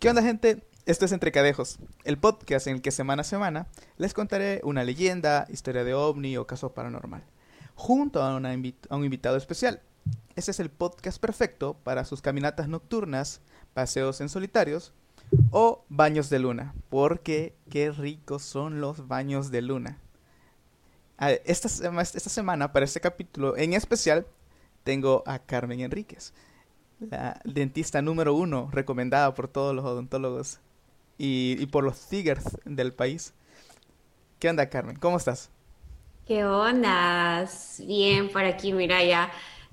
¿Qué onda gente? Esto es Entre Cadejos, el podcast en el que semana a semana les contaré una leyenda, historia de ovni o caso paranormal, junto a, un invitado especial. Este es el podcast perfecto para sus caminatas nocturnas, paseos en solitarios o baños de luna, porque qué ricos son los baños de luna. Esta, esta semana, para este capítulo en especial, tengo a Carmen Enríquez la dentista número uno recomendada por todos los odontólogos y, por los tigers del país. ¿Qué onda, Carmen? ¿Cómo estás? ¿Qué onda? Bien, por aquí, mira, ya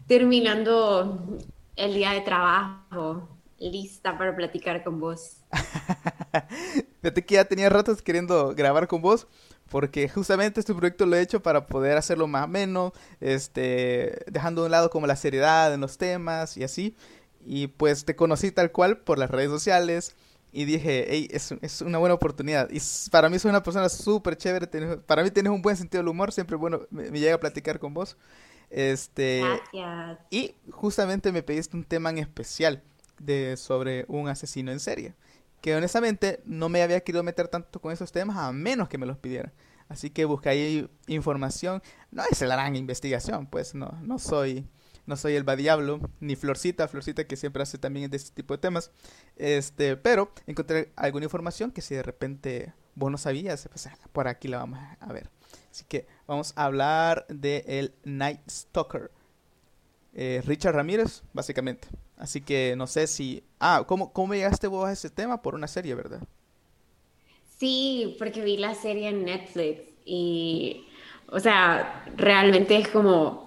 terminando el día de trabajo, lista para platicar con vos. Fíjate que ya tenía ratos queriendo grabar con vos, porque justamente este proyecto lo he hecho para poder hacerlo más menos, este, dejando de un lado como la seriedad en los temas y así. Y pues te conocí tal cual por las redes sociales y dije, hey, es, es una buena oportunidad. Y para mí soy una persona súper chévere, para mí tienes un buen sentido del humor, siempre bueno, me, llega a platicar con vos. Este, Gracias. Y justamente me pediste un tema en especial de, sobre un asesino en serie. Que honestamente no me había querido meter tanto con esos temas a menos que me los pidieran. Así que busqué ahí información. No es la gran investigación, pues no, no soy no soy el diablo ni Florcita, Florcita que siempre hace también de este tipo de temas. Este, pero encontré alguna información que si de repente vos no sabías, pues ah, por aquí la vamos a ver. Así que vamos a hablar de el Night Stalker. Eh, Richard Ramírez, básicamente. Así que no sé si... Ah, ¿cómo, ¿cómo llegaste vos a ese tema? Por una serie, ¿verdad? Sí, porque vi la serie en Netflix y, o sea, realmente es como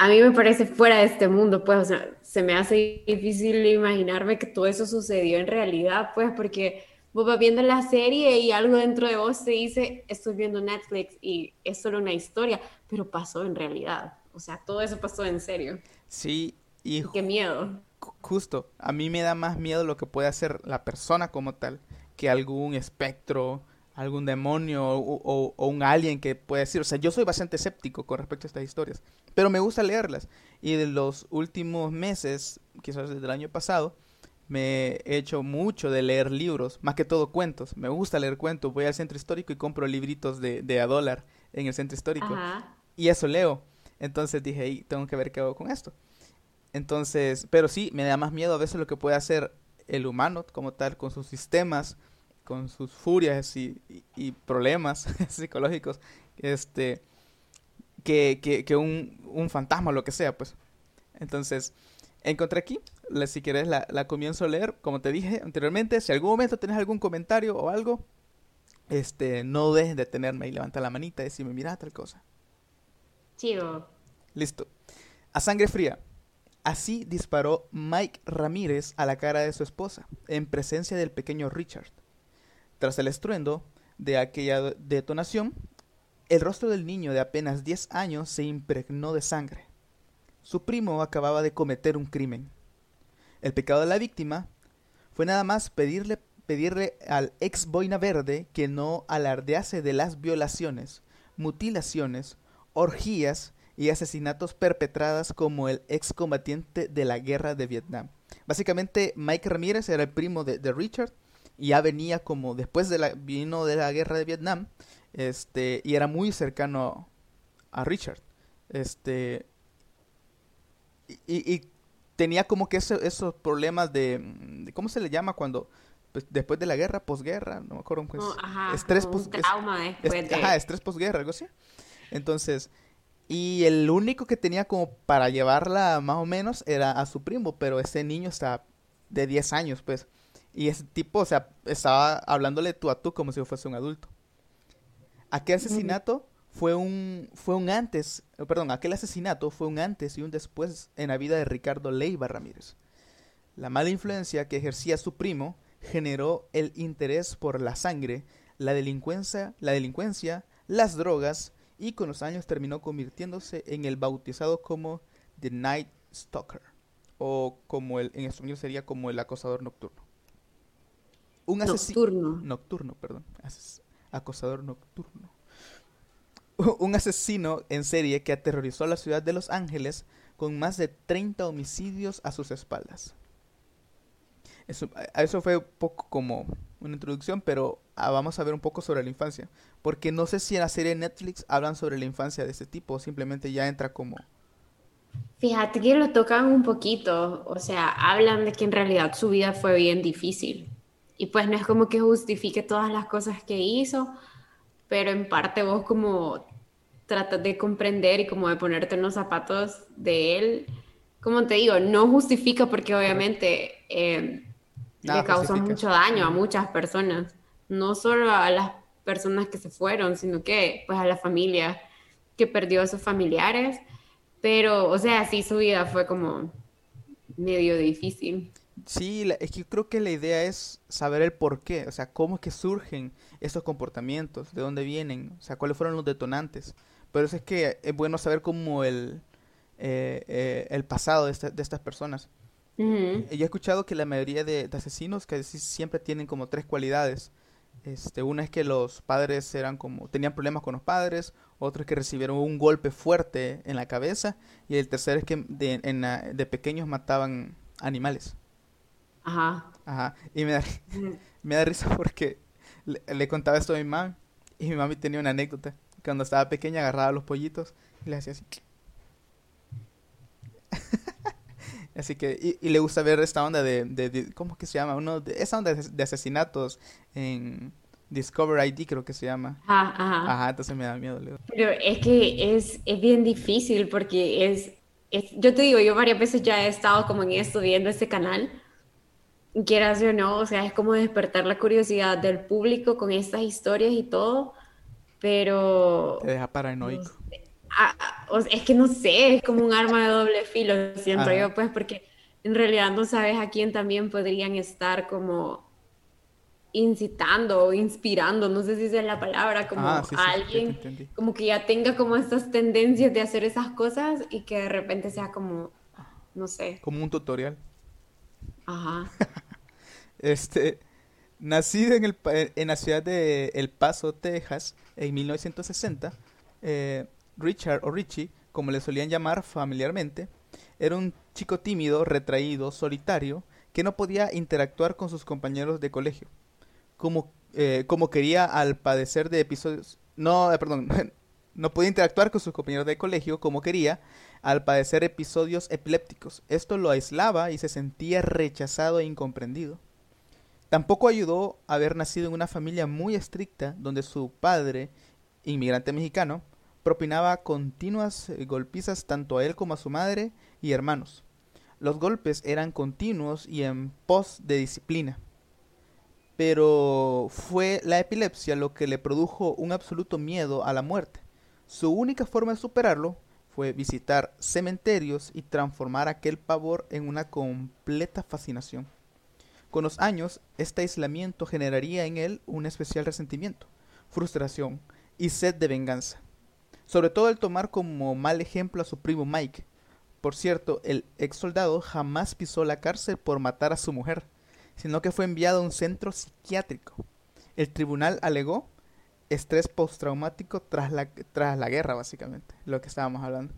a mí me parece fuera de este mundo, pues, o sea, se me hace difícil imaginarme que todo eso sucedió en realidad, pues, porque vos vas viendo la serie y algo dentro de vos te dice, estoy viendo Netflix y es solo una historia, pero pasó en realidad. O sea, todo eso pasó en serio. Sí, y... qué miedo. Justo, a mí me da más miedo lo que puede hacer la persona como tal que algún espectro, algún demonio o, o, un alien que puede decir. O sea, yo soy bastante escéptico con respecto a estas historias. Pero me gusta leerlas. Y de los últimos meses, quizás desde el año pasado, me he hecho mucho de leer libros, más que todo cuentos. Me gusta leer cuentos. Voy al centro histórico y compro libritos de, de a dólar en el centro histórico. Y eso leo. Entonces dije, tengo que ver qué hago con esto. Entonces, pero sí, me da más miedo a veces lo que puede hacer el humano como tal, con sus sistemas, con sus furias y, y problemas psicológicos. Este, que, que, un, un, fantasma o lo que sea, pues. Entonces, encontré aquí, si quieres la, la, comienzo a leer, como te dije anteriormente, si algún momento tenés algún comentario o algo, este, no dejes de tenerme y levanta la manita y decirme, mira tal cosa. Chido. Listo. A sangre fría. Así disparó Mike Ramírez a la cara de su esposa, en presencia del pequeño Richard. Tras el estruendo de aquella detonación, el rostro del niño de apenas 10 años se impregnó de sangre. Su primo acababa de cometer un crimen. El pecado de la víctima fue nada más pedirle, pedirle al ex boina verde que no alardease de las violaciones, mutilaciones, orgías y asesinatos perpetradas como el ex combatiente de la guerra de Vietnam. Básicamente Mike Ramírez era el primo de, de Richard y ya venía como después de la vino de la guerra de Vietnam este, y era muy cercano a Richard. Este, y, tenía como que esos problemas de, ¿cómo se le llama cuando pues, después de la guerra, posguerra, no me acuerdo, pues, estrés post, estrés posguerra, algo así. Entonces, y el único que tenía como para llevarla más o menos era a su primo, pero ese niño está de 10 años, pues. Y ese tipo, o sea, estaba hablándole tú a tú como si fuese un adulto. Aquel asesinato fue un, fue un antes, eh, perdón, aquel asesinato fue un antes y un después en la vida de Ricardo Leiva Ramírez. La mala influencia que ejercía su primo generó el interés por la sangre, la delincuencia, la delincuencia, las drogas y con los años terminó convirtiéndose en el bautizado como The Night Stalker o como el en español sería como el acosador nocturno. Un asesino nocturno. Nocturno, perdón acosador nocturno. Un asesino en serie que aterrorizó a la ciudad de Los Ángeles con más de 30 homicidios a sus espaldas. Eso, fue poco como una introducción, pero ah, vamos a ver un poco sobre la infancia. Porque no sé si en la serie Netflix hablan sobre la infancia de este tipo o simplemente ya entra como... Fíjate que lo tocan un poquito, o sea, hablan de que en realidad su vida fue bien difícil. Y pues no es como que justifique todas las cosas que hizo, pero en parte vos como tratas de comprender y como de ponerte en los zapatos de él. Como te digo, no justifica porque obviamente eh, le causó mucho daño a muchas personas, no solo a las personas que se fueron, sino que pues a la familia que perdió a sus familiares, pero o sea, sí su vida fue como medio difícil. Sí, es que yo creo que la idea es saber el por qué, o sea, cómo es que surgen esos comportamientos, de dónde vienen, o sea, cuáles fueron los detonantes. Pero eso es que es bueno saber cómo el, eh, eh, el pasado de, de estas personas. Yo he escuchado que la mayoría de, asesinos que siempre tienen como tres cualidades. Este, una es que los padres eran como tenían problemas con los padres, otro es que recibieron un golpe fuerte en la cabeza y el tercero es que de, en, de pequeños mataban animales. Ajá. Ajá. Y me da, me da risa porque le, le, contaba esto a mi mamá y mi mami tenía una anécdota. Cuando estaba pequeña agarraba los pollitos y le hacía así. Así que, y, le gusta ver esta onda de, de, ¿cómo que se llama? Uno de, esa onda de, asesinatos en Discover ID creo que se llama. Ajá, ajá. Ajá, entonces me da miedo. Pero es que es, es bien difícil porque es, es, yo te digo, yo varias veces ya he estado como en esto, viendo este canal, quieras o no, o sea, es como despertar la curiosidad del público con estas historias y todo, pero... Te deja paranoico. Ah, es que no sé, es como un arma de doble filo, siento yo, pues, porque en realidad no sabes a quién también podrían estar como incitando o inspirando, no sé si es la palabra, como ah, a alguien como que ya tenga como estas tendencias de hacer esas cosas y que de repente sea como, no sé. Como un tutorial. Este, nacido en, el, en la ciudad de El Paso, Texas, en 1960, eh, Richard o Richie, como le solían llamar familiarmente, era un chico tímido, retraído, solitario, que no podía interactuar con sus compañeros de colegio, como, eh, como quería al padecer de episodios... No, eh, perdón, no podía interactuar con sus compañeros de colegio como quería al padecer episodios epilépticos. Esto lo aislaba y se sentía rechazado e incomprendido. Tampoco ayudó haber nacido en una familia muy estricta donde su padre, inmigrante mexicano, propinaba continuas golpizas tanto a él como a su madre y hermanos. Los golpes eran continuos y en pos de disciplina. Pero fue la epilepsia lo que le produjo un absoluto miedo a la muerte. Su única forma de superarlo fue visitar cementerios y transformar aquel pavor en una completa fascinación. Con los años, este aislamiento generaría en él un especial resentimiento, frustración y sed de venganza sobre todo el tomar como mal ejemplo a su primo Mike. Por cierto, el ex soldado jamás pisó la cárcel por matar a su mujer, sino que fue enviado a un centro psiquiátrico. El tribunal alegó estrés postraumático tras la, tras la guerra, básicamente, lo que estábamos hablando.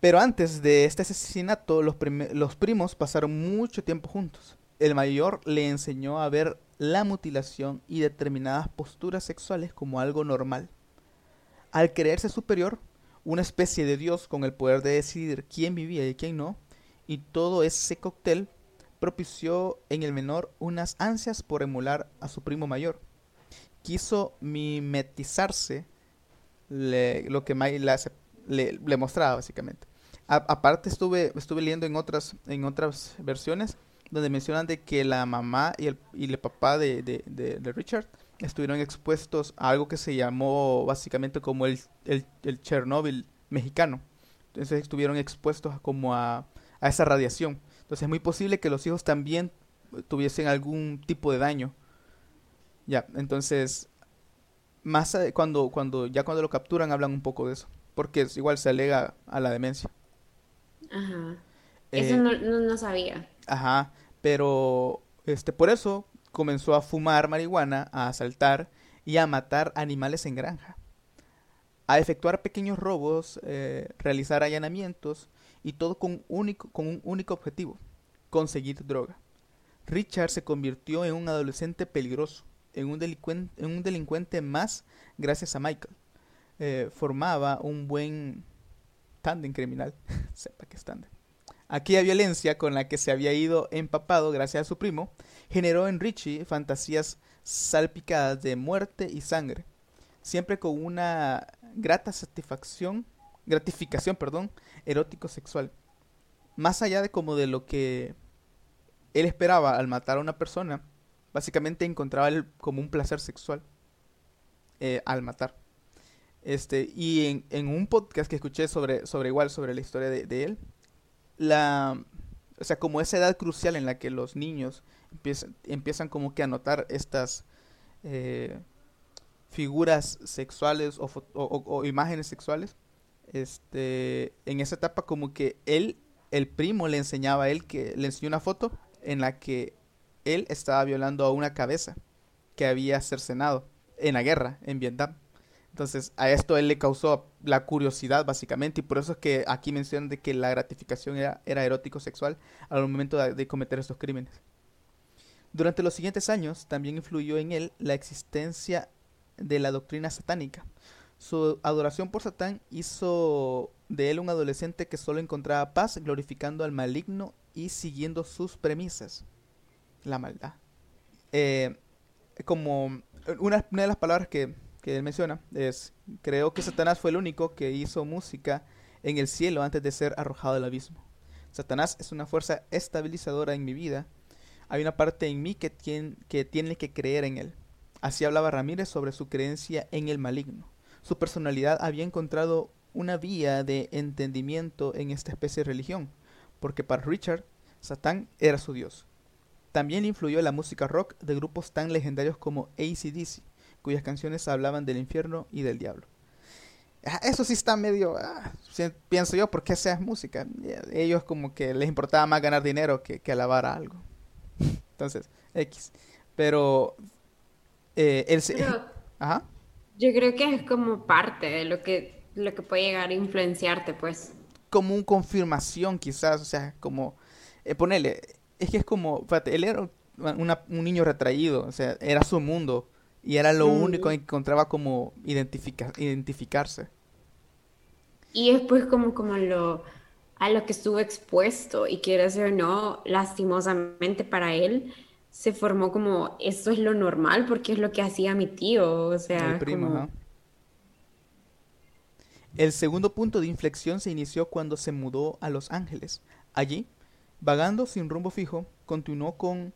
Pero antes de este asesinato, los, los primos pasaron mucho tiempo juntos. El mayor le enseñó a ver la mutilación y determinadas posturas sexuales como algo normal. Al creerse superior, una especie de Dios con el poder de decidir quién vivía y quién no, y todo ese cóctel propició en el menor unas ansias por emular a su primo mayor. Quiso mimetizarse lo que May le, mostraba, básicamente. aparte estuve, estuve leyendo en otras, en otras versiones donde mencionan de que la mamá y el, y el papá de, de, de Richard estuvieron expuestos a algo que se llamó básicamente como el, el, el Chernobyl mexicano. Entonces estuvieron expuestos como a, a esa radiación. Entonces es muy posible que los hijos también tuviesen algún tipo de daño. Ya, entonces más cuando cuando ya cuando lo capturan hablan un poco de eso, porque es, igual se alega a la demencia. Ajá. Eso eh, no, no, no, sabía. Ajá, pero este por eso comenzó a fumar marihuana, a asaltar y a matar animales en granja, a efectuar pequeños robos, eh, realizar allanamientos y todo con, único, con un único objetivo, conseguir droga. Richard se convirtió en un adolescente peligroso, en un, delincuente, más gracias a Michael. Eh, formaba un buen tándem criminal, sepa que es tándem. Aquella violencia con la que se había ido empapado gracias a su primo generó en Richie fantasías salpicadas de muerte y sangre, siempre con una grata satisfacción, gratificación, perdón, erótico sexual. Más allá de como de lo que él esperaba al matar a una persona, básicamente encontraba como un placer sexual eh, al matar. Este, y en, en, un podcast que escuché sobre, sobre igual, sobre la historia de, de él, la, o sea, como esa edad crucial en la que los niños empiezan, empiezan como que a notar estas eh, figuras sexuales o, o, imágenes sexuales, este, en esa etapa como que él, el primo le enseñaba a él que le enseñó una foto en la que él estaba violando a una cabeza que había cercenado en la guerra en Vietnam. Entonces, a esto él le causó la curiosidad, básicamente, y por eso es que aquí mencionan de que la gratificación era, erótico sexual al momento de, cometer estos crímenes. Durante los siguientes años, también influyó en él la existencia de la doctrina satánica. Su adoración por Satán hizo de él un adolescente que solo encontraba paz glorificando al maligno y siguiendo sus premisas. La maldad. Eh, como una de las palabras que que él menciona es, creo que Satanás fue el único que hizo música en el cielo antes de ser arrojado al abismo. Satanás es una fuerza estabilizadora en mi vida. Hay una parte en mí que tiene, que tiene que creer en él. Así hablaba Ramírez sobre su creencia en el maligno. Su personalidad había encontrado una vía de entendimiento en esta especie de religión, porque para Richard, Satán era su dios. También influyó en la música rock de grupos tan legendarios como ACDC, cuyas canciones hablaban del infierno y del diablo. Ah, eso sí está medio, ah, pienso yo, porque es música. Ellos como que les importaba más ganar dinero que, que alabar a algo. Entonces, X. Pero, eh, el, Ajá. Yo creo que es como parte de lo que, lo que puede llegar a influenciarte, pues. Como un confirmación, quizás, o sea, como, eh, ponele, es que es como, fíjate, él era un niño retraído, o sea, era su mundo y era lo único que encontraba como identificarse. Y después como, como lo, a lo que estuvo expuesto y quiere ser o no, lastimosamente para él, se formó como, eso es lo normal porque es lo que hacía mi tío, o sea, El primo, El segundo punto de inflexión se inició cuando se mudó a Los Ángeles. Allí, vagando sin rumbo fijo, continuó con,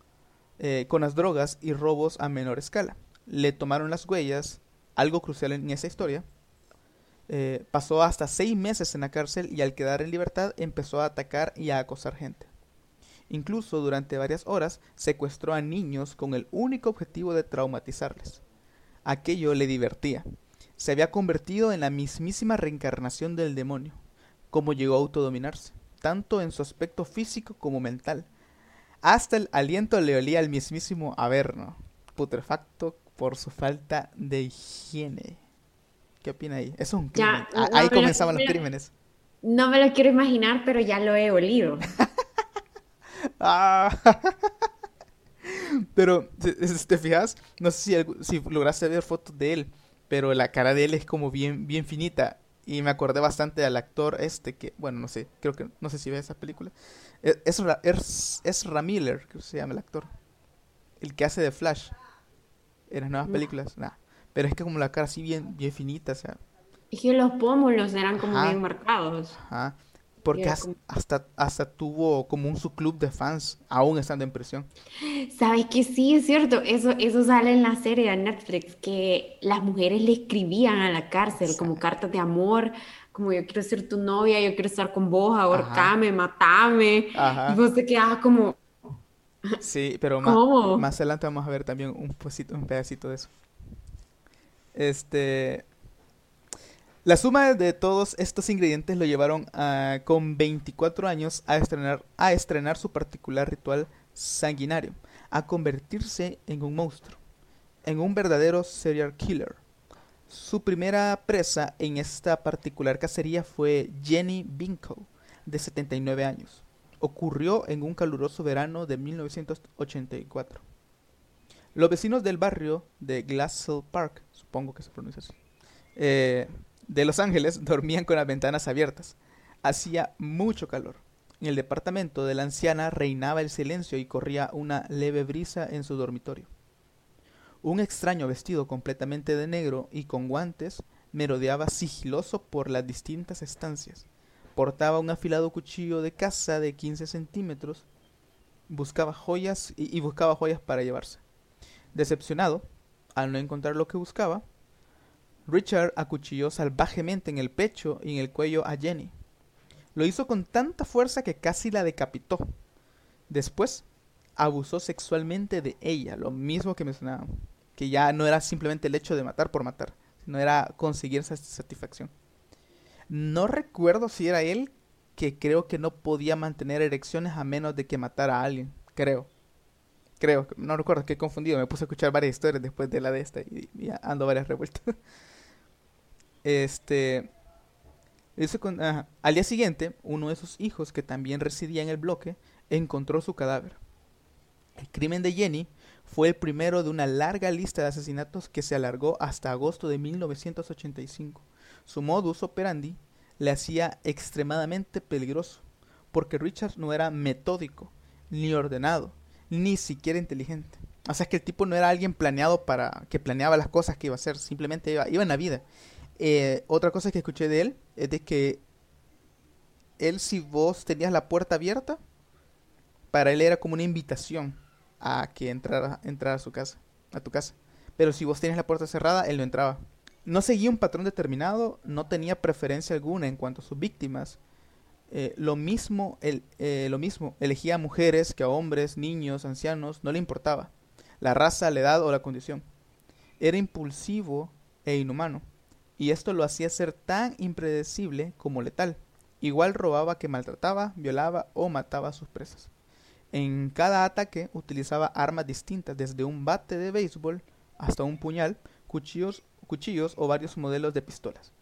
eh, con las drogas y robos a menor escala le tomaron las huellas, algo crucial en esa historia. Eh, pasó hasta seis meses en la cárcel y al quedar en libertad empezó a atacar y a acosar gente. Incluso durante varias horas secuestró a niños con el único objetivo de traumatizarles. Aquello le divertía. Se había convertido en la mismísima reencarnación del demonio. Como llegó a autodominarse, tanto en su aspecto físico como mental. Hasta el aliento le olía al mismísimo Averno, putrefacto por su falta de higiene. ¿Qué opina ahí? Eso es un crimen. Ah, ahí comenzaban los crímenes. No me lo quiero imaginar, pero ya lo he olido. Ah. pero, ¿te fijas? No sé si, si lograste ver fotos de él, pero la cara de él es como bien, bien finita. Y me acordé bastante al actor este que, bueno, no sé, creo que, no sé si ve esa película. Es, es, es Ramiller, que se llama el actor. El que hace de Flash en las nuevas películas, nada. Pero es que como la cara así bien, bien finita, o sea. Es que los pómulos eran como bien marcados. Ajá. Porque hasta, hasta tuvo como un subclub de fans, aún estando en prisión. ¿Sabes que sí es cierto? Eso, eso sale en la serie de Netflix, que las mujeres le escribían a la cárcel como cartas de amor, como yo quiero ser tu novia, yo quiero estar con vos, ahorcame, matame. Y vos te quedabas como, Sí, pero más, más adelante vamos a ver también un, un pedacito de eso. Este. La suma de todos estos ingredientes lo llevaron con 24 años a estrenar, su particular ritual sanguinario, a convertirse en un monstruo, en un verdadero serial killer. Su primera presa en esta particular cacería fue Jenny Binko, de 79 años ocurrió en un caluroso verano de 1984. Los vecinos del barrio de Glassell Park, supongo que se pronuncia así, eh, de Los Ángeles dormían con las ventanas abiertas. Hacía mucho calor. En el departamento de la anciana reinaba el silencio y corría una leve brisa en su dormitorio. Un extraño vestido completamente de negro y con guantes merodeaba sigiloso por las distintas estancias. Portaba un afilado cuchillo de caza de 15 centímetros. Buscaba joyas y, y buscaba joyas para llevarse. Decepcionado, al no encontrar lo que buscaba, Richard acuchilló salvajemente en el pecho y en el cuello a Jenny. Lo hizo con tanta fuerza que casi la decapitó. Después, abusó sexualmente de ella, lo mismo que mencionaba, que ya no era simplemente el hecho de matar por matar, sino era conseguir satisfacción. No recuerdo si era él que creo que no podía mantener erecciones a menos de que matara a alguien, creo. Creo, no recuerdo, que he confundido, me puse a escuchar varias historias después de la de esta y, y ando varias revueltas. Este. Al día siguiente, uno de sus hijos, que también residía en el bloque, encontró su cadáver. El crimen de Jenny fue el primero de una larga lista de asesinatos que se alargó hasta agosto de 1985. Su modus operandi le hacía extremadamente peligroso, porque Richard no era metódico, ni ordenado, ni siquiera inteligente. O sea, que el tipo no era alguien planeado para que planeaba las cosas que iba a hacer, simplemente iba, iba en la vida. Eh, otra cosa que escuché de él es de que él si vos tenías la puerta abierta, para él era como una invitación a que entrara, entrara a su casa, a tu casa. Pero si vos tenías la puerta cerrada, él no entraba. No seguía un patrón determinado, no tenía preferencia alguna en cuanto a sus víctimas. Eh, lo mismo, él, eh, lo mismo, elegía a mujeres que a hombres, niños, ancianos, no le importaba la raza, la edad o la condición. Era impulsivo e inhumano y esto lo hacía ser tan impredecible como letal. Igual robaba que maltrataba, violaba o mataba a sus presas. En cada ataque utilizaba armas distintas, desde un bate de béisbol hasta un puñal, cuchillos, cuchillos o varios modelos de pistolas.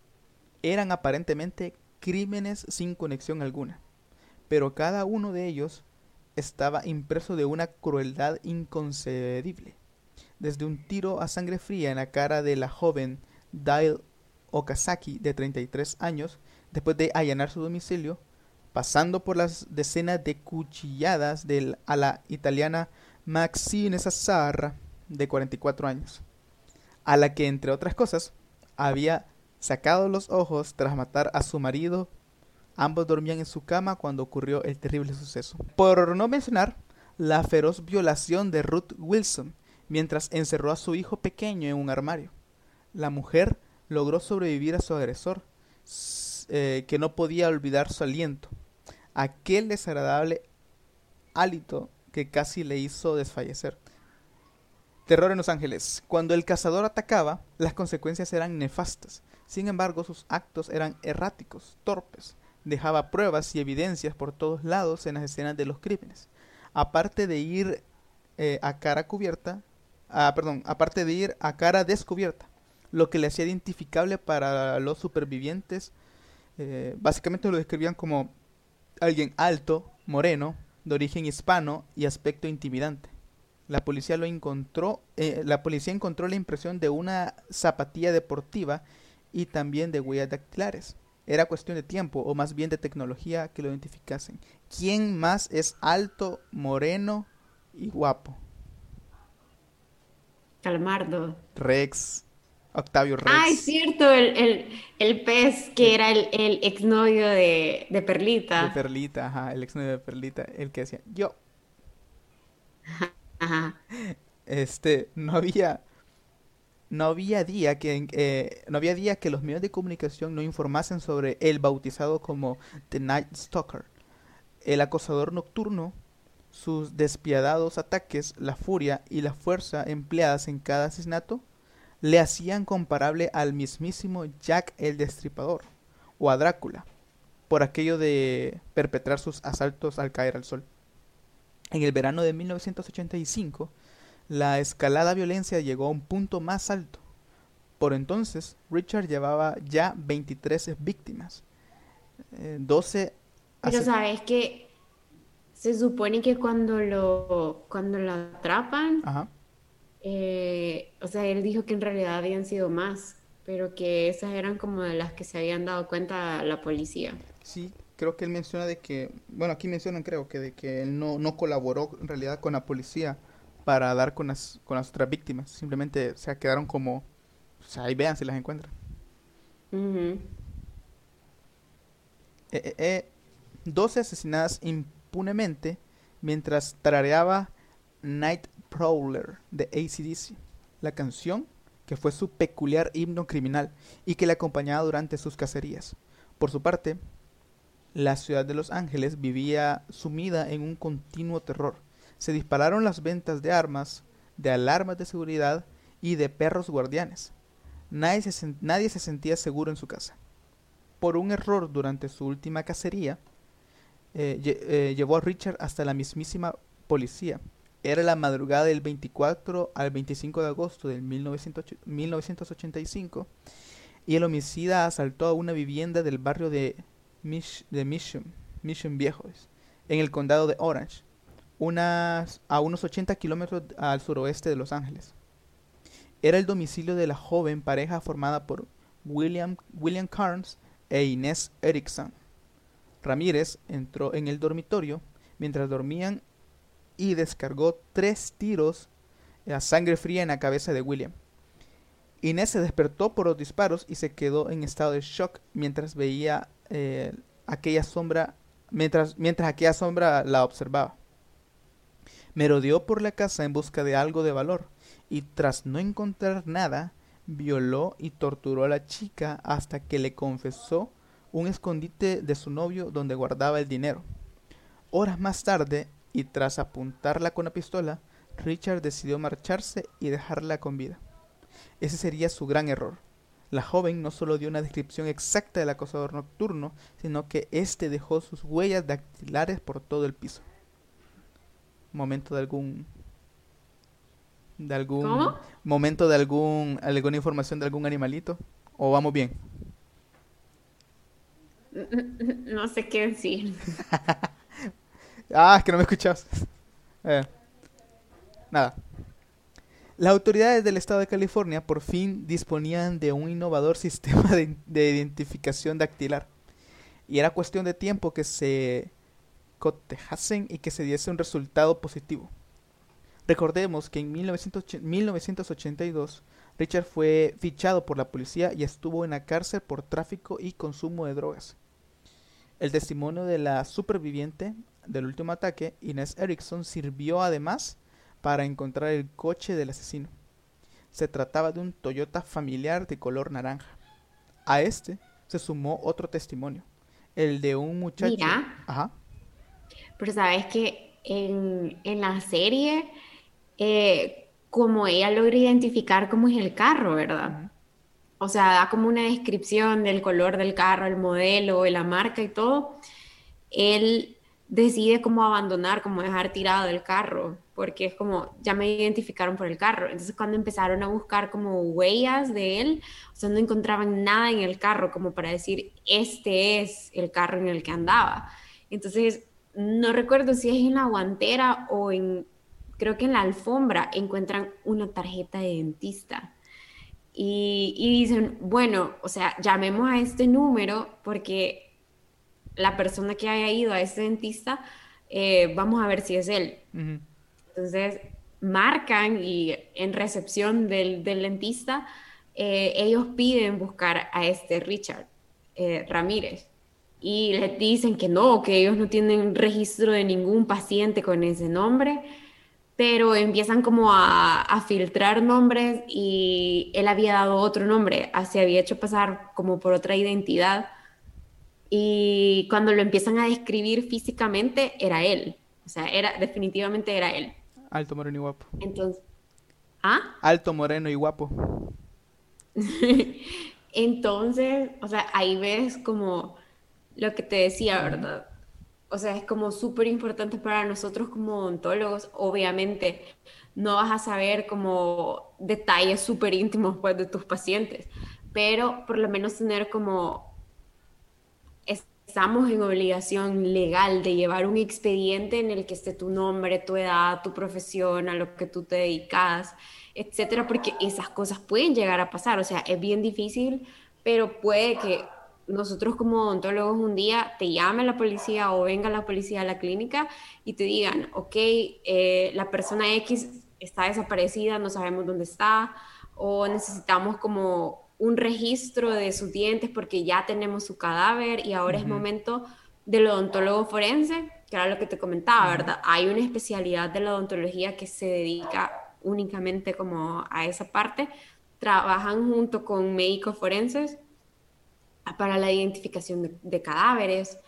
Eran aparentemente crímenes sin conexión alguna, pero cada uno de ellos estaba impreso de una crueldad inconcebible. Desde un tiro a sangre fría en la cara de la joven Dial Okazaki, de 33 años, después de allanar su domicilio, pasando por las decenas de cuchilladas de, a la italiana Maxine Sassarra, de 44 años, a la que, entre otras cosas, había sacado los ojos tras matar a su marido. Ambos dormían en su cama cuando ocurrió el terrible suceso. Por no mencionar la feroz violación de Ruth Wilson, mientras encerró a su hijo pequeño en un armario. La mujer logró sobrevivir a su agresor, eh, que no podía olvidar su aliento, aquel desagradable hálito que casi le hizo desfallecer. Terror en Los Ángeles. Cuando el cazador atacaba, las consecuencias eran nefastas. Sin embargo, sus actos eran erráticos, torpes. Dejaba pruebas y evidencias por todos lados en las escenas de los crímenes. Aparte de ir eh, a cara cubierta, ah, perdón, aparte de ir a cara descubierta, lo que le hacía identificable para los supervivientes. Eh, básicamente lo describían como alguien alto, moreno, de origen hispano y aspecto intimidante. La policía lo encontró, eh, la policía encontró la impresión de una zapatilla deportiva y también de huellas dactilares. Era cuestión de tiempo, o más bien de tecnología, que lo identificasen. ¿Quién más es alto, moreno y guapo? Calmardo. Rex. Octavio Rex. Ah, es cierto, el, pez que era el, el exnovio de, de, Perlita. De Perlita, ajá, el exnovio de Perlita, el que decía, yo. Ajá. Este, no había, no había día que, eh, no había día que los medios de comunicación no informasen sobre el bautizado como The Night Stalker, el acosador nocturno, sus despiadados ataques, la furia y la fuerza empleadas en cada asesinato le hacían comparable al mismísimo Jack el Destripador o a Drácula, por aquello de perpetrar sus asaltos al caer al sol. En el verano de 1985, la escalada violencia llegó a un punto más alto. Por entonces, Richard llevaba ya 23 víctimas, 12 eh, Pero sabes que se supone que cuando lo, cuando lo atrapan, eh, o sea, él dijo que en realidad habían sido más, pero que esas eran como de las que se habían dado cuenta la policía. Sí, creo que él menciona de que, bueno, aquí mencionan creo que de que él no, no colaboró en realidad con la policía para dar con las, con las otras víctimas, simplemente, o sea, quedaron como, o sea, ahí vean si las encuentran. eh, eh, eh 12 asesinadas impunemente mientras tarareaba Night Prowler de ACDC, la canción que fue su peculiar himno criminal y que le acompañaba durante sus cacerías. Por su parte, la ciudad de Los Ángeles vivía sumida en un continuo terror. Se dispararon las ventas de armas, de alarmas de seguridad y de perros guardianes. Nadie se, nadie se sentía seguro en su casa. Por un error durante su última cacería, eh, eh, llevó a Richard hasta la mismísima policía. Era la madrugada del 24 al 25 de agosto de 1985 y el homicida asaltó a una vivienda del barrio de, de Mission, Mission Viejos, en el condado de Orange, a unos 80 kilómetros al suroeste de Los Ángeles. Era el domicilio de la joven pareja formada por William, William Carnes e Inés Erickson. Ramírez entró en el dormitorio mientras dormían y descargó tres tiros a sangre fría en la cabeza de William. Inés se despertó por los disparos y se quedó en estado de shock mientras veía eh, aquella sombra, mientras, mientras aquella sombra la observaba. Merodeó por la casa en busca de algo de valor y tras no encontrar nada, violó y torturó a la chica hasta que le confesó un escondite de su novio donde guardaba el dinero. Horas más tarde, y tras apuntarla con la pistola, Richard decidió marcharse y dejarla con vida. Ese sería su gran error. La joven no solo dio una descripción exacta del acosador nocturno, sino que éste dejó sus huellas dactilares por todo el piso. Momento de algún de algún momento de algún alguna información de algún animalito o vamos bien. No sé qué decir. ah, que no me escuchas. Eh, nada. Las autoridades del estado de California por fin disponían de un innovador sistema de, identificación dactilar. Y era cuestión de tiempo que se cotejasen y que se diese un resultado positivo. Recordemos que en 1982 Richard fue fichado por la policía y estuvo en la cárcel por tráfico y consumo de drogas. El testimonio de la superviviente del último ataque, Inés Erickson, sirvió además para encontrar el coche del asesino. Se trataba de un Toyota familiar de color naranja. A este se sumó otro testimonio, el de un muchacho. Mira, Ajá. Pero sabes que en, la serie, eh, como ella logra identificar cómo es el carro, ¿verdad? o sea, da como una descripción del color del carro, el modelo, la marca y todo, él decide cómo abandonar, cómo dejar tirado el carro, porque es como, ya me identificaron por el carro. Entonces cuando empezaron a buscar como huellas de él, o sea, no encontraban nada en el carro como para decir, este es el carro en el que andaba. Entonces, no recuerdo si es en la guantera o en, creo que en la alfombra, encuentran una tarjeta de dentista y, dicen, bueno, o sea, llamemos a este número porque la persona que haya ido a ese dentista, eh, vamos a ver si es él. Entonces, marcan y en recepción del, dentista, eh, ellos piden buscar a este Richard eh, Ramírez. Y les dicen que no, que ellos no tienen registro de ningún paciente con ese nombre pero empiezan como a, filtrar nombres y él había dado otro nombre, se había hecho pasar como por otra identidad y cuando lo empiezan a describir físicamente era él, o sea, era definitivamente era él. Alto, moreno y guapo. Entonces, ¿ah? Alto, moreno y guapo. Entonces, o sea, ahí ves como lo que te decía, ¿verdad? o sea, es como súper importante para nosotros como odontólogos. Obviamente, no vas a saber como detalles súper íntimos pues, de tus pacientes, pero por lo menos tener como estamos en obligación legal de llevar un expediente en el que esté tu nombre, tu edad, tu profesión, a lo que tú te dedicas, etcétera, porque esas cosas pueden llegar a pasar. O sea, es bien difícil, pero puede que nosotros como odontólogos un día te llame la policía o venga la policía a la clínica y te digan, ok, eh, la persona X está desaparecida, no sabemos dónde está, o necesitamos como un registro de sus dientes porque ya tenemos su cadáver y ahora es momento del odontólogo forense, que era lo que te comentaba, ¿verdad? Hay una especialidad de la odontología que se dedica únicamente como a esa parte. Trabajan junto con médicos forenses para la identificación de, cadáveres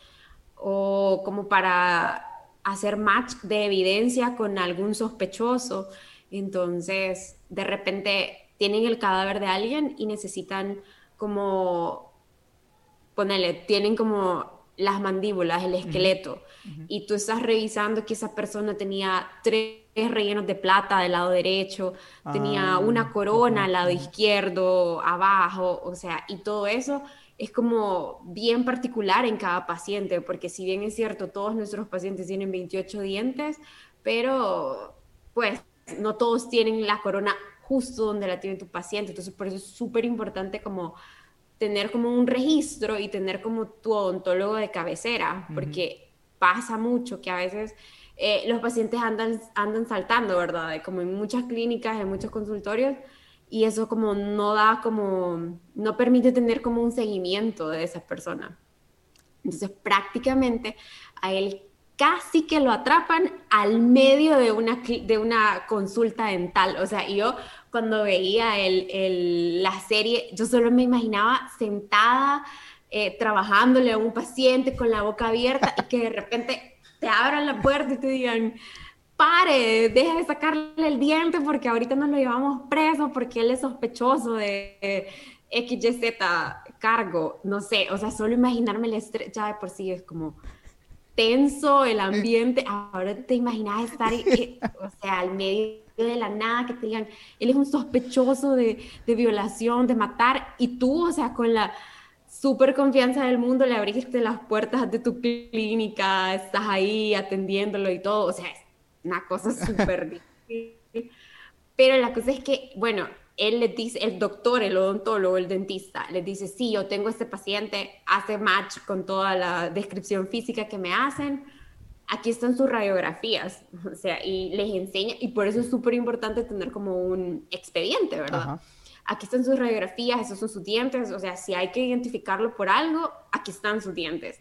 o como para hacer match de evidencia con algún sospechoso. Entonces, de repente tienen el cadáver de alguien y necesitan como, ponerle, tienen como las mandíbulas, el esqueleto, y tú estás revisando que esa persona tenía tres rellenos de plata del lado derecho, tenía ah, una corona al lado izquierdo, abajo, o sea, y todo eso es como bien particular en cada paciente, porque si bien es cierto, todos nuestros pacientes tienen 28 dientes, pero pues no todos tienen la corona justo donde la tiene tu paciente. Entonces, por eso es súper importante como tener como un registro y tener como tu odontólogo de cabecera, porque pasa mucho que a veces eh, los pacientes andan, andan saltando, ¿verdad? Como en muchas clínicas, en muchos consultorios, y eso como no da como, no permite tener como un seguimiento de esa persona. Entonces, prácticamente a él casi que lo atrapan al medio de una, de una consulta dental. O sea, yo cuando veía el, la serie, yo solo me imaginaba sentada eh, trabajándole a un paciente con la boca abierta y que de repente te abran la puerta y te digan, pare, deja de sacarle el diente porque ahorita nos lo llevamos preso porque él es sospechoso de XYZ cargo, no sé, o sea, solo imaginarme el estrés ya de por sí es como tenso el ambiente. Ahora te imaginas estar, eh, o sea, al medio de la nada, que te digan, él es un sospechoso de, de violación, de matar, y tú, o sea, con la súper confianza del mundo, le abriste las puertas de tu clínica, estás ahí atendiéndolo y todo, o sea, es una cosa súper difícil. Pero la cosa es que, bueno, él le dice, el doctor, el odontólogo, el dentista, le dice, sí, yo tengo este paciente, hace match con toda la descripción física que me hacen, aquí están sus radiografías, o sea, y les enseña, y por eso es súper importante tener como un expediente, ¿verdad? Aquí están sus radiografías, esos son sus dientes, o sea, si hay que identificarlo por algo, aquí están sus dientes.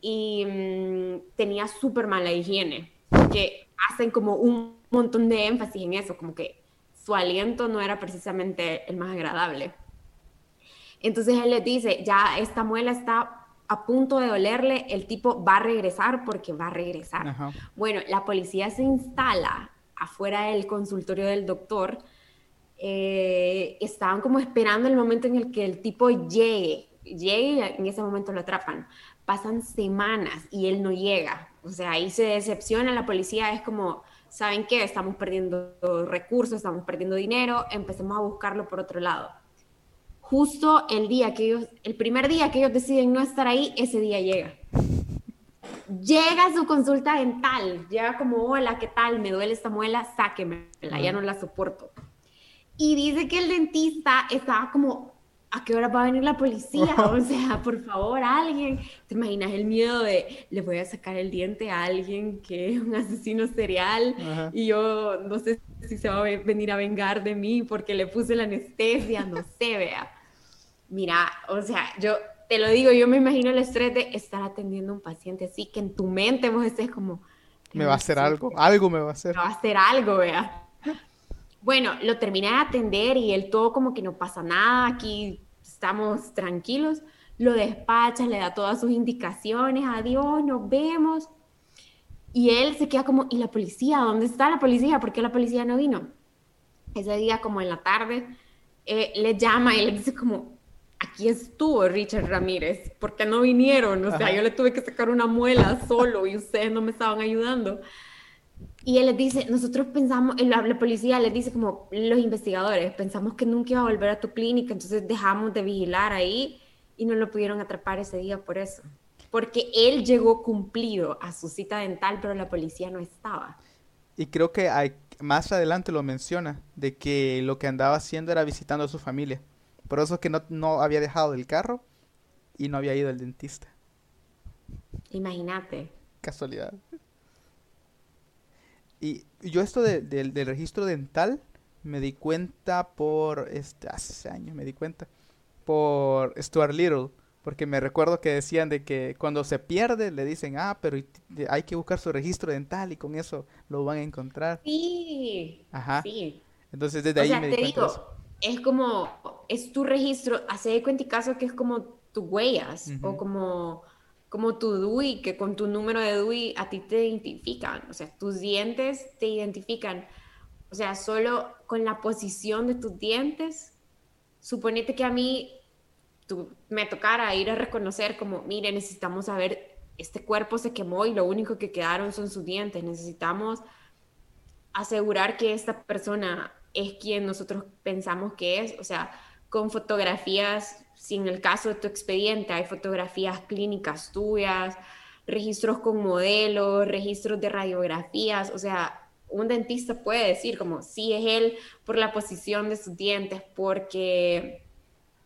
Y mm, tenía súper mala higiene, porque hacen como un montón de énfasis en eso, como que su aliento no era precisamente el más agradable. Entonces él le dice, ya esta muela está a punto de dolerle, el tipo va a regresar porque va a regresar. Bueno, la policía se instala afuera del consultorio del doctor. Eh, estaban como esperando el momento en el que el tipo llegue, llegue y en ese momento lo atrapan. Pasan semanas y él no llega. O sea, ahí se decepciona la policía, es como, ¿saben qué? Estamos perdiendo recursos, estamos perdiendo dinero, empecemos a buscarlo por otro lado. Justo el día que ellos, el primer día que ellos deciden no estar ahí, ese día llega. Llega su consulta dental, llega como, hola, ¿qué tal? Me duele esta muela, sáquemela, ya no la soporto. Y dice que el dentista estaba como ¿a qué hora va a venir la policía? O sea, por favor, alguien. ¿Te imaginas el miedo de le voy a sacar el diente a alguien que es un asesino serial y yo no sé si se va a venir a vengar de mí porque le puse la anestesia? No sé, vea. Mira, o sea, yo te lo digo, yo me imagino el estrés de estar atendiendo a un paciente así, que en tu mente vos estés como... Me va a hacer algo, algo me va a hacer. Me va a hacer algo, vea. Bueno, lo terminé de atender y él todo como que no pasa nada, aquí estamos tranquilos, lo despacha, le da todas sus indicaciones, adiós, nos vemos. Y él se queda como, ¿y la policía? ¿Dónde está la policía? ¿Por qué la policía no vino? Ese día, como en la tarde, eh, le llama y le dice como, aquí estuvo Richard Ramírez, ¿por qué no vinieron? O sea, yo le tuve que sacar una muela solo y ustedes no me estaban ayudando. Y él les dice, nosotros pensamos, la, la policía les dice como los investigadores, pensamos que nunca iba a volver a tu clínica, entonces dejamos de vigilar ahí y no lo pudieron atrapar ese día por eso. porque él llegó cumplido a su cita dental, pero la policía no estaba. Y creo que hay, más adelante lo menciona, de que lo que andaba haciendo era visitando a su familia. Por eso es que no, no había dejado el carro y no había ido al dentista. Imagínate. Casualidad. Y yo esto de- del- del registro dental me di cuenta por, este, hace años me di cuenta, por Stuart Little, porque me recuerdo que decían de que cuando se pierde le dicen, ah, pero hay que buscar su registro dental y con eso lo van a encontrar. Sí, Ajá. sí. Entonces desde O ahí sea, me di te cuenta de digo, eso. es como, es tu registro, hace de cuenta y caso que es como tus huellas o como, como tu DUI, que con tu número de DUI a ti te identifican, o sea, tus dientes te identifican, o sea, solo con la posición de tus dientes, suponete que a mí tú- me tocara ir a reconocer como, mire, necesitamos saber, este cuerpo se quemó y lo único que quedaron son sus dientes, necesitamos asegurar que esta persona es quien nosotros pensamos que es, o sea, con fotografías, si en el caso de tu expediente hay fotografías clínicas tuyas, registros con modelos, registros de radiografías, o sea, un dentista puede decir como si es él por la posición de sus dientes, porque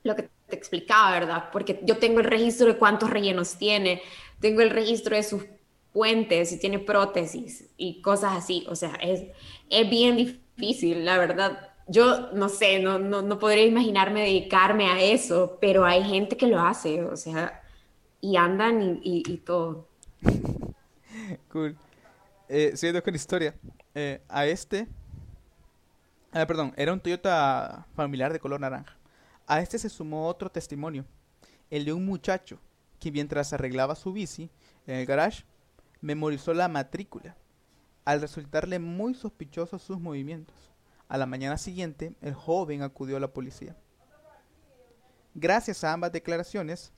lo que te explicaba, ¿verdad? Porque yo tengo el registro de cuántos rellenos tiene, tengo el registro de sus puentes, si tiene prótesis y cosas así. O sea, es, es bien difícil, la verdad. Yo no sé, no, no, no podría imaginarme dedicarme a eso, pero hay gente que lo hace, o sea, y andan y, y, todo. Cool. Eh, siguiendo con la historia. eh, a este. Ah, perdón, era un Toyota familiar de color naranja. A este se sumó otro testimonio. El de un muchacho que mientras arreglaba su bici en el garage, memorizó la matrícula. Al resultarle muy sospechosos sus movimientos. A la mañana siguiente, el joven acudió a la policía. Gracias a ambas declaraciones.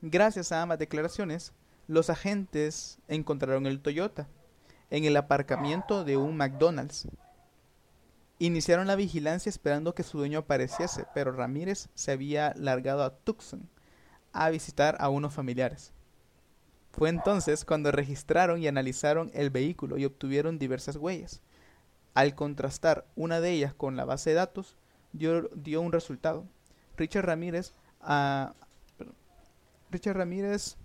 Gracias a ambas declaraciones, los agentes encontraron el Toyota en el aparcamiento de un McDonald's. Iniciaron la vigilancia esperando que su dueño apareciese, pero Ramírez se había largado a Tucson a visitar a unos familiares. Fue entonces cuando registraron y analizaron el vehículo y obtuvieron diversas huellas. Al contrastar una de ellas con la base de datos, dio, un resultado. Richard Ramírez perdón. Richard Ramírez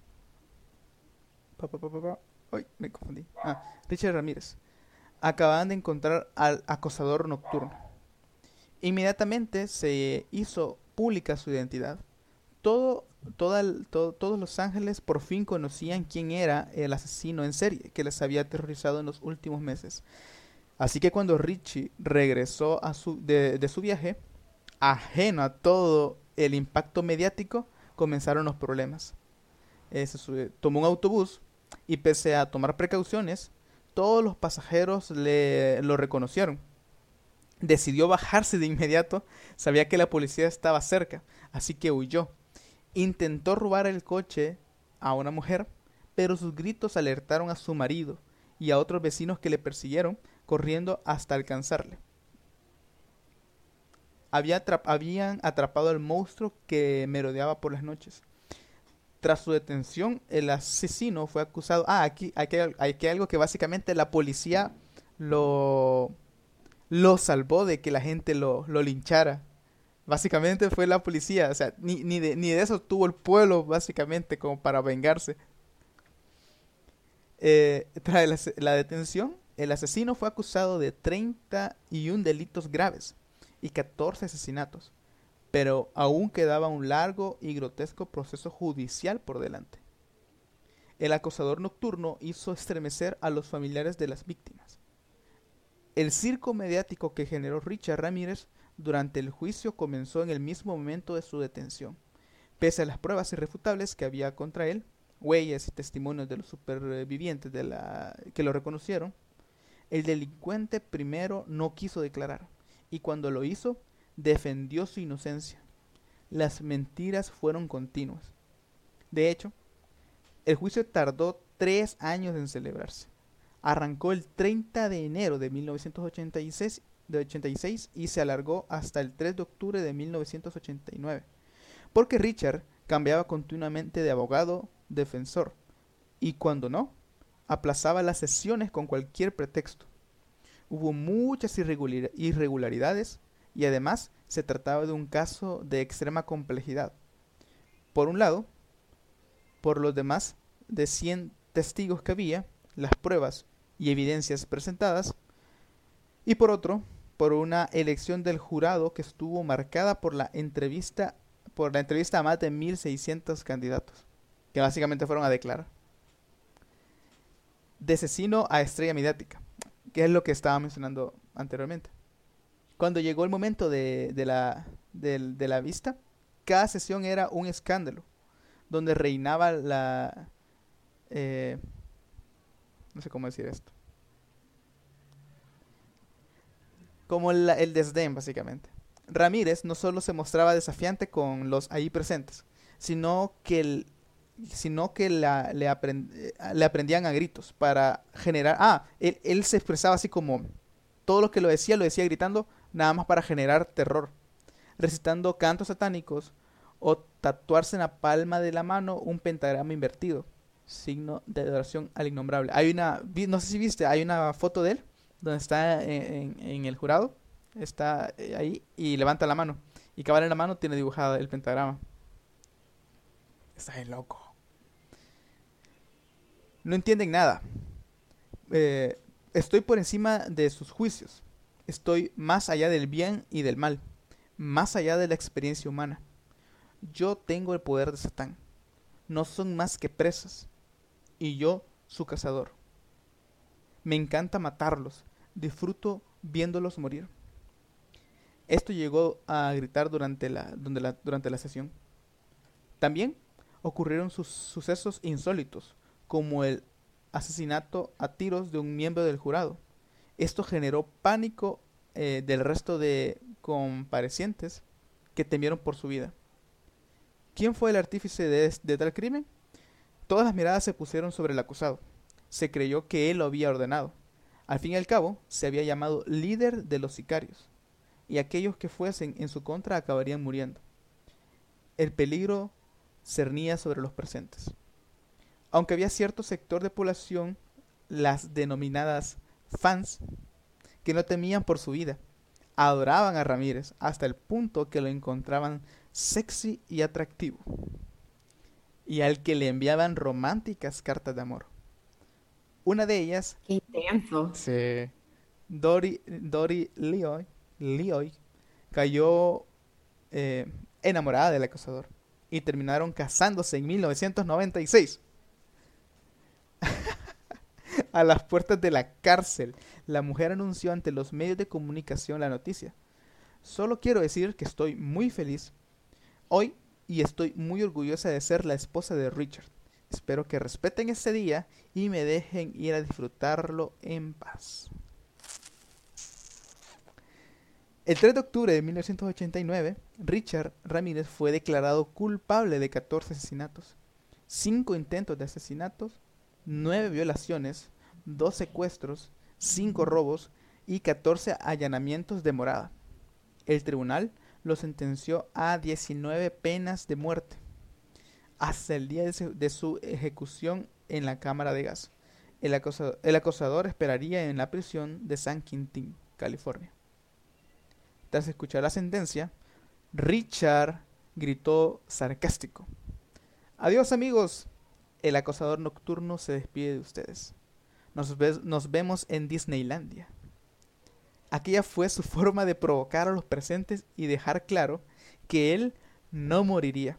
pa, pa, pa. Ay, me confundí. Ah, Richard Ramírez. Acababan de encontrar al acosador nocturno. Inmediatamente se hizo pública su identidad. Todo, todos Los Ángeles por fin conocían quién era el asesino en serie que les había aterrorizado en los últimos meses. Así que cuando Richie regresó a su, de, su viaje, ajeno a todo el impacto mediático, comenzaron los problemas. Eh, tomó un autobús y pese a tomar precauciones, todos los pasajeros le, lo reconocieron. Decidió bajarse de inmediato, sabía que la policía estaba cerca, así que huyó. Intentó robar el coche a una mujer, pero sus gritos alertaron a su marido y a otros vecinos que le persiguieron, corriendo hasta alcanzarle. Había habían atrapado al monstruo que merodeaba por las noches. Tras su detención, el asesino fue acusado. Ah, aquí, aquí, hay- aquí hay algo que básicamente la policía lo, lo salvó de que la gente lo, lo linchara. Básicamente fue la policía, o sea, ni, ni, de, ni de eso tuvo el pueblo, básicamente, como para vengarse. Eh, tras la, la detención, el asesino fue acusado de 31 delitos graves y 14 asesinatos, pero aún quedaba un largo y grotesco proceso judicial por delante. El acosador nocturno hizo estremecer a los familiares de las víctimas. El circo mediático que generó Richard Ramírez durante el juicio comenzó en el mismo momento de su detención. Pese a las pruebas irrefutables que había contra él, huellas y testimonios de los supervivientes de la que lo reconocieron, el delincuente primero no quiso declarar y cuando lo hizo defendió su inocencia. Las mentiras fueron continuas. De hecho, el juicio tardó tres años en celebrarse. Arrancó el 30 de enero de 1986 de 86 y se alargó hasta el 3 de octubre de 1989. porque Richard cambiaba continuamente de abogado defensor y cuando no, aplazaba las sesiones con cualquier pretexto. Hubo muchas irregularidades y además se trataba de un caso de extrema complejidad. Por un lado, por los demás de 100 testigos que había, las pruebas y evidencias presentadas, y por otro, por una elección del jurado que estuvo marcada por la entrevista por la entrevista a más de 1600 candidatos, que básicamente fueron a declarar. De asesino a estrella mediática, que es lo que estaba mencionando anteriormente. Cuando llegó el momento de, la, de, la vista, cada sesión era un escándalo, donde reinaba la... Eh, no sé cómo decir esto. Como el desdén, básicamente. Ramírez no solo se mostraba desafiante con los ahí presentes, sino que, sino que le, le, aprendían a gritos para generar... Ah, él, él se expresaba así como... Todo lo que lo decía, lo decía gritando, nada más para generar terror, recitando cantos satánicos o tatuarse en la palma de la mano un pentagrama invertido, signo de adoración al innombrable. Hay una, no sé si viste, hay una foto de él donde está en el jurado está eh, ahí y levanta la mano. Y cabal en la mano tiene dibujado el pentagrama. Está bien loco. No entienden nada. Eh, estoy por encima de sus juicios. Estoy más allá del bien y del mal. Más allá de la experiencia humana. Yo tengo el poder de Satán. No son más que presas. Y yo su cazador. Me encanta matarlos. Disfruto viéndolos morir. Esto llegó a gritar durante la, durante la sesión. También ocurrieron sus sucesos insólitos, como el asesinato a tiros de un miembro del jurado. Esto generó pánico eh, del resto de comparecientes que temieron por su vida. ¿Quién fue el artífice de, tal crimen? Todas las miradas se pusieron sobre el acusado. Se creyó que él lo había ordenado. Al fin y al cabo, se había llamado líder de los sicarios y aquellos que fuesen en su contra acabarían muriendo. El peligro cernía sobre los presentes. Aunque había cierto sector de población, las denominadas fans, que no temían por su vida, adoraban a Ramírez hasta el punto que lo encontraban sexy y atractivo, y al que le enviaban románticas cartas de amor. Una de ellas... ¡Qué intenso! Sí. Dory, Dory Leoy Leoy cayó eh, enamorada del acosador y terminaron casándose en 1996. A las puertas de la cárcel, la mujer anunció ante los medios de comunicación la noticia. Solo quiero decir que estoy muy feliz hoy y estoy muy orgullosa de ser la esposa de Richard. Espero que respeten ese día y me dejen ir a disfrutarlo en paz. El 3 de octubre de 1989, Richard Ramírez fue declarado culpable de 14 asesinatos, 5 intentos de asesinatos, 9 violaciones, 2 secuestros, 5 robos y 14 allanamientos de morada. El tribunal lo sentenció a 19 penas de muerte hasta el día de su, ejecución en la cámara de gas. El acosador esperaría en la prisión de San Quintín, California. Tras escuchar la sentencia, Richard gritó sarcástico. Adiós amigos, el acosador nocturno se despide de ustedes. Nos vemos en Disneylandia. Aquella fue su forma de provocar a los presentes y dejar claro que él no moriría.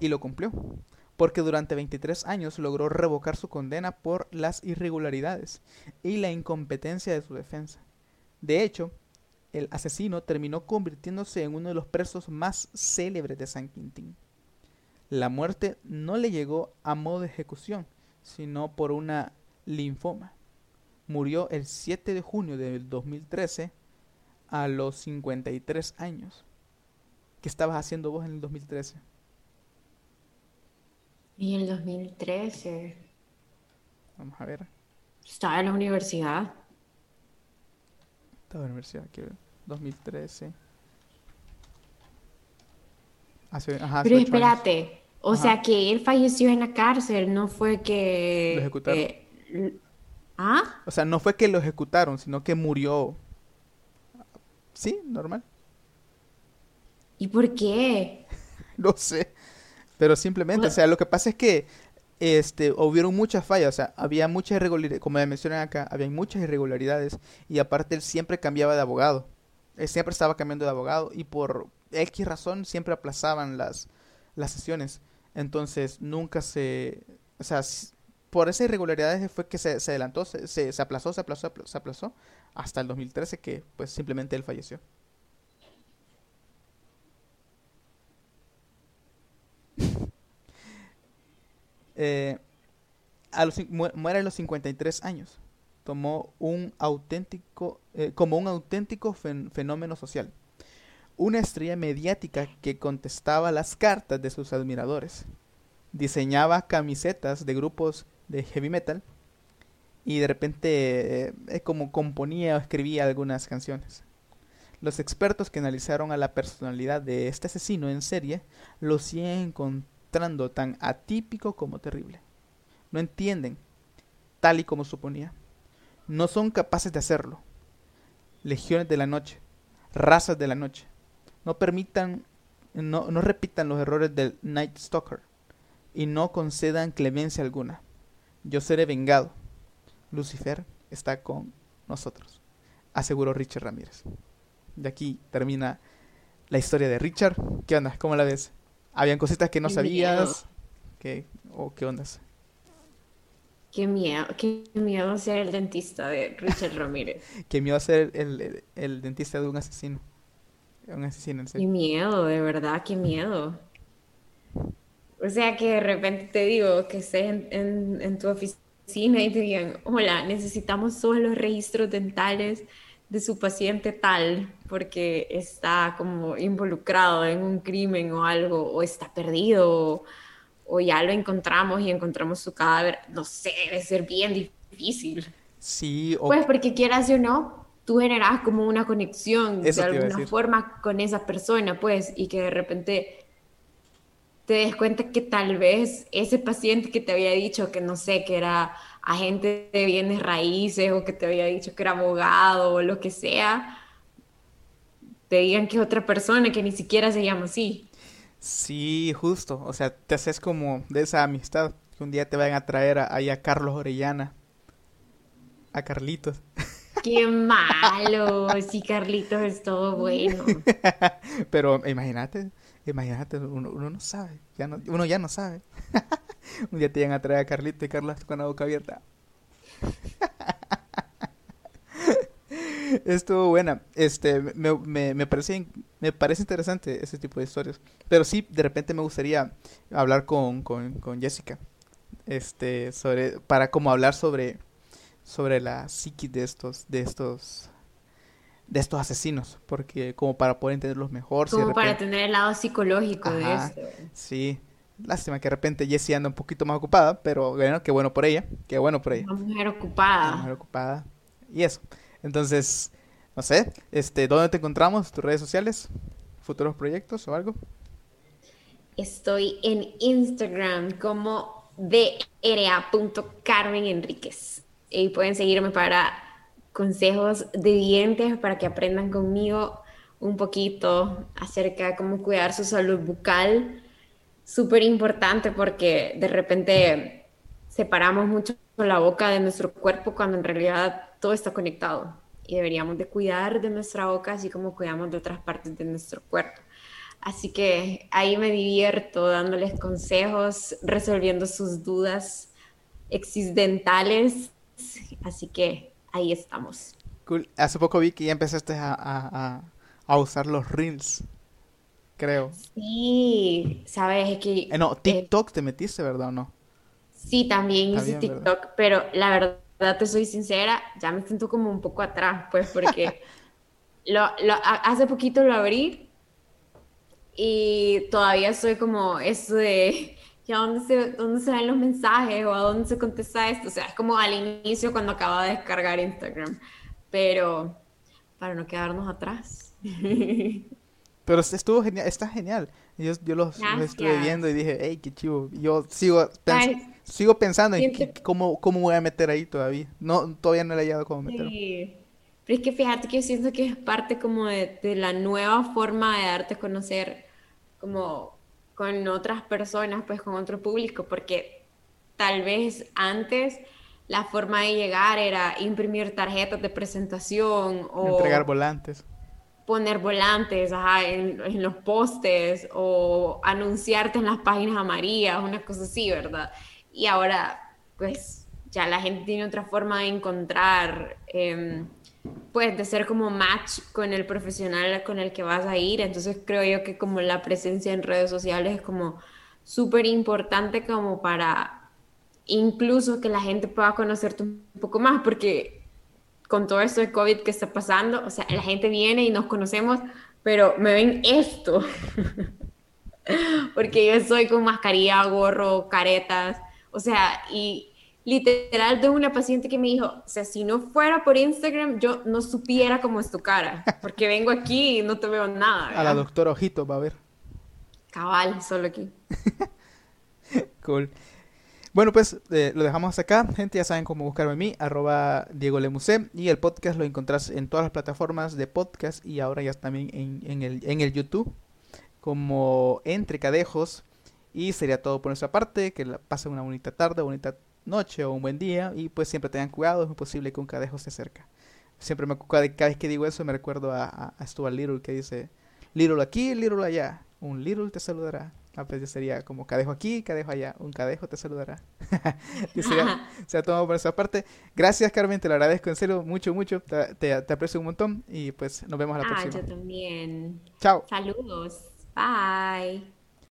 Y lo cumplió, porque durante 23 años logró revocar su condena por las irregularidades y la incompetencia de su defensa. De hecho, el asesino terminó convirtiéndose en uno de los presos más célebres de San Quintín. La muerte no le llegó a modo de ejecución, sino por una linfoma. Murió el 7 de junio del 2013 a los 53 años. ¿Qué estabas haciendo vos en el 2013? Y en el 2013. Vamos a ver. Estaba en la universidad. Estaba en la universidad, que 2013. Pero espérate, o sea que él falleció en la cárcel, no fue que... Lo ejecutaron. eh, ¿Ah? O sea, no fue que lo ejecutaron, sino que murió. Sí, normal. ¿Y por qué? No sé. Pero simplemente, o sea, lo que pasa es que este, hubieron muchas fallas, o sea, había muchas irregularidades, como me mencionan acá, había muchas irregularidades y aparte él siempre cambiaba de abogado. Él siempre estaba cambiando de abogado y por X razón siempre aplazaban las, las sesiones. Entonces nunca se... O sea, por esas irregularidades fue que se, se adelantó, se, se, se aplazó, se aplazó, se aplazó hasta el 2013 que pues simplemente él falleció. Eh, a los, muere a los 53 años. Tomó un auténtico, eh, como un auténtico fen- fenómeno social. Una estrella mediática que contestaba las cartas de sus admiradores. Diseñaba camisetas de grupos de heavy metal y de repente eh, como componía o escribía algunas canciones. Los expertos que analizaron a la personalidad de este asesino en serie lo siguen tan atípico como terrible. No entienden, tal y como suponía. No son capaces de hacerlo. Legiones de la noche, razas de la noche. No permitan, no, no repitan los errores del Night Stalker y no concedan clemencia alguna. Yo seré vengado. Lucifer está con nosotros, aseguró Richard Ramírez. De aquí termina la historia de Richard. ¿Qué onda? ¿Cómo la ves? ¿Habían cositas que no Qué sabías? miedo. ¿Qué, ¿O qué ondas? Qué miedo, qué miedo ser el dentista de Richard Ramírez. Que iba a ser el, el- el dentista de un asesino. Un asesino en Qué serio. miedo, de verdad, qué miedo. O sea que de repente te digo que estés en, en- en tu oficina y te digan, hola, necesitamos todos los registros dentales de su paciente tal, porque está como involucrado en un crimen o algo, o está perdido, o, o ya lo encontramos y encontramos su cadáver. No sé, debe ser bien difícil. Sí, o Pues porque quieras o no, tú generas como una conexión Eso de alguna forma con esa persona, pues, y que de repente te des cuenta que tal vez ese paciente que te había dicho que no sé, que era agente de bienes raíces o que te había dicho que era abogado o lo que sea, te digan que es otra persona que ni siquiera se llama así. sí, justo. O sea, te haces como de esa amistad. Que un día te vayan a traer a- ahí a Carlos Orellana. A Carlitos. Qué malo, sí, Carlitos es todo bueno. Pero imagínate, imagínate, uno, uno no sabe. Ya no, uno ya no sabe. Un día te llegan a traer a Carlito y Carlos con la boca abierta. Estuvo buena. Este, me, me, me parece, me parece interesante ese tipo de historias. Pero sí, de repente me gustaría hablar con, con, con Jessica. Este, sobre, para como hablar sobre, sobre la psiquis de estos, de estos, de estos asesinos. Porque como para poder entenderlos mejor. si Como para tener el lado psicológico de esto. sí. Lástima que de repente Jessie anda un poquito más ocupada, pero bueno, qué bueno por ella, qué bueno por ella. Una mujer Una ocupada. mujer ocupada. Y eso. Entonces, no sé, este, ¿dónde te encontramos? ¿Tus redes sociales? ¿Futuros proyectos o algo? Estoy en Instagram como dra.carmen Enríquez. Y pueden seguirme para consejos de dientes para que aprendan conmigo un poquito acerca de cómo cuidar su salud bucal. Súper importante porque de repente separamos mucho la boca de nuestro cuerpo cuando en realidad todo está conectado. Y deberíamos de cuidar de nuestra boca así como cuidamos de otras partes de nuestro cuerpo. Así que ahí me divierto dándoles consejos, resolviendo sus dudas existentales. Así que ahí estamos. Cool. Hace poco vi que ya empezaste a, a, a, usar los reels, creo. Sí, sabes Es que Eh, no, eh, TikTok te metiste, ¿verdad o no? Sí, también Está hice bien, ¿verdad? TikTok, pero la verdad te soy sincera, ya me siento como un poco atrás, pues porque lo, hace poquito lo abrí y todavía soy como eso de, ¿y a dónde se, dónde se ven los mensajes o a dónde se contesta esto? O sea, es como al inicio cuando acaba de descargar Instagram, pero para no quedarnos atrás. Pero estuvo genial, está genial. Yo, yo los, estuve viendo y dije, hey, qué chivo. Yo sigo, sigo pensando en cómo, cómo voy a meter ahí todavía. No, todavía no le he hallado cómo meterlo. Sí. Pero es que fíjate que yo siento que es parte como de, de la nueva forma de darte a conocer como con otras personas, pues con otro público, porque tal vez antes la forma de llegar era imprimir tarjetas de presentación o entregar volantes. Poner volantes en, los postes o anunciarte en las páginas amarillas, una cosa así, ¿verdad? Y ahora, pues ya la gente tiene otra forma de encontrar, eh, pues de ser como match con el profesional con el que vas a ir. Entonces creo yo que como la presencia en redes sociales es como súper importante como para incluso que la gente pueda conocerte un poco más, porque con todo esto de COVID que está pasando, o sea, la gente viene y nos conocemos, pero me ven esto, porque yo soy con mascarilla, gorro, caretas, o sea, y literal tengo una paciente que me dijo, o sea, si no fuera por Instagram, yo no supiera cómo es tu cara, porque vengo aquí y no te veo nada. A la doctora Ojito va a ver. Cabal, solo aquí. cool. Bueno, pues eh, lo dejamos acá. Gente, ya saben cómo buscarme a mí, arroba Diego Lemusé. Y el podcast lo encontrás en todas las plataformas de podcast y ahora ya también en, el, en el YouTube como Entre Cadejos. Y sería todo por nuestra parte. Que pasen una bonita tarde, bonita noche o un buen día. Y pues siempre tengan cuidado, es muy posible que un cadejo se acerque. Siempre me cada vez que digo eso me recuerdo a, a, a Stuart Little que dice Little aquí, Little allá. Un Little te saludará. Ah, pues sería como cadejo aquí, cadejo allá. Un cadejo te saludará. y sería, ha tomado por esa parte. Gracias, Carmen, te lo agradezco en serio mucho, mucho. Te, te, aprecio un montón y pues nos vemos a la ah, próxima. Yo también. Chao. Saludos. Bye.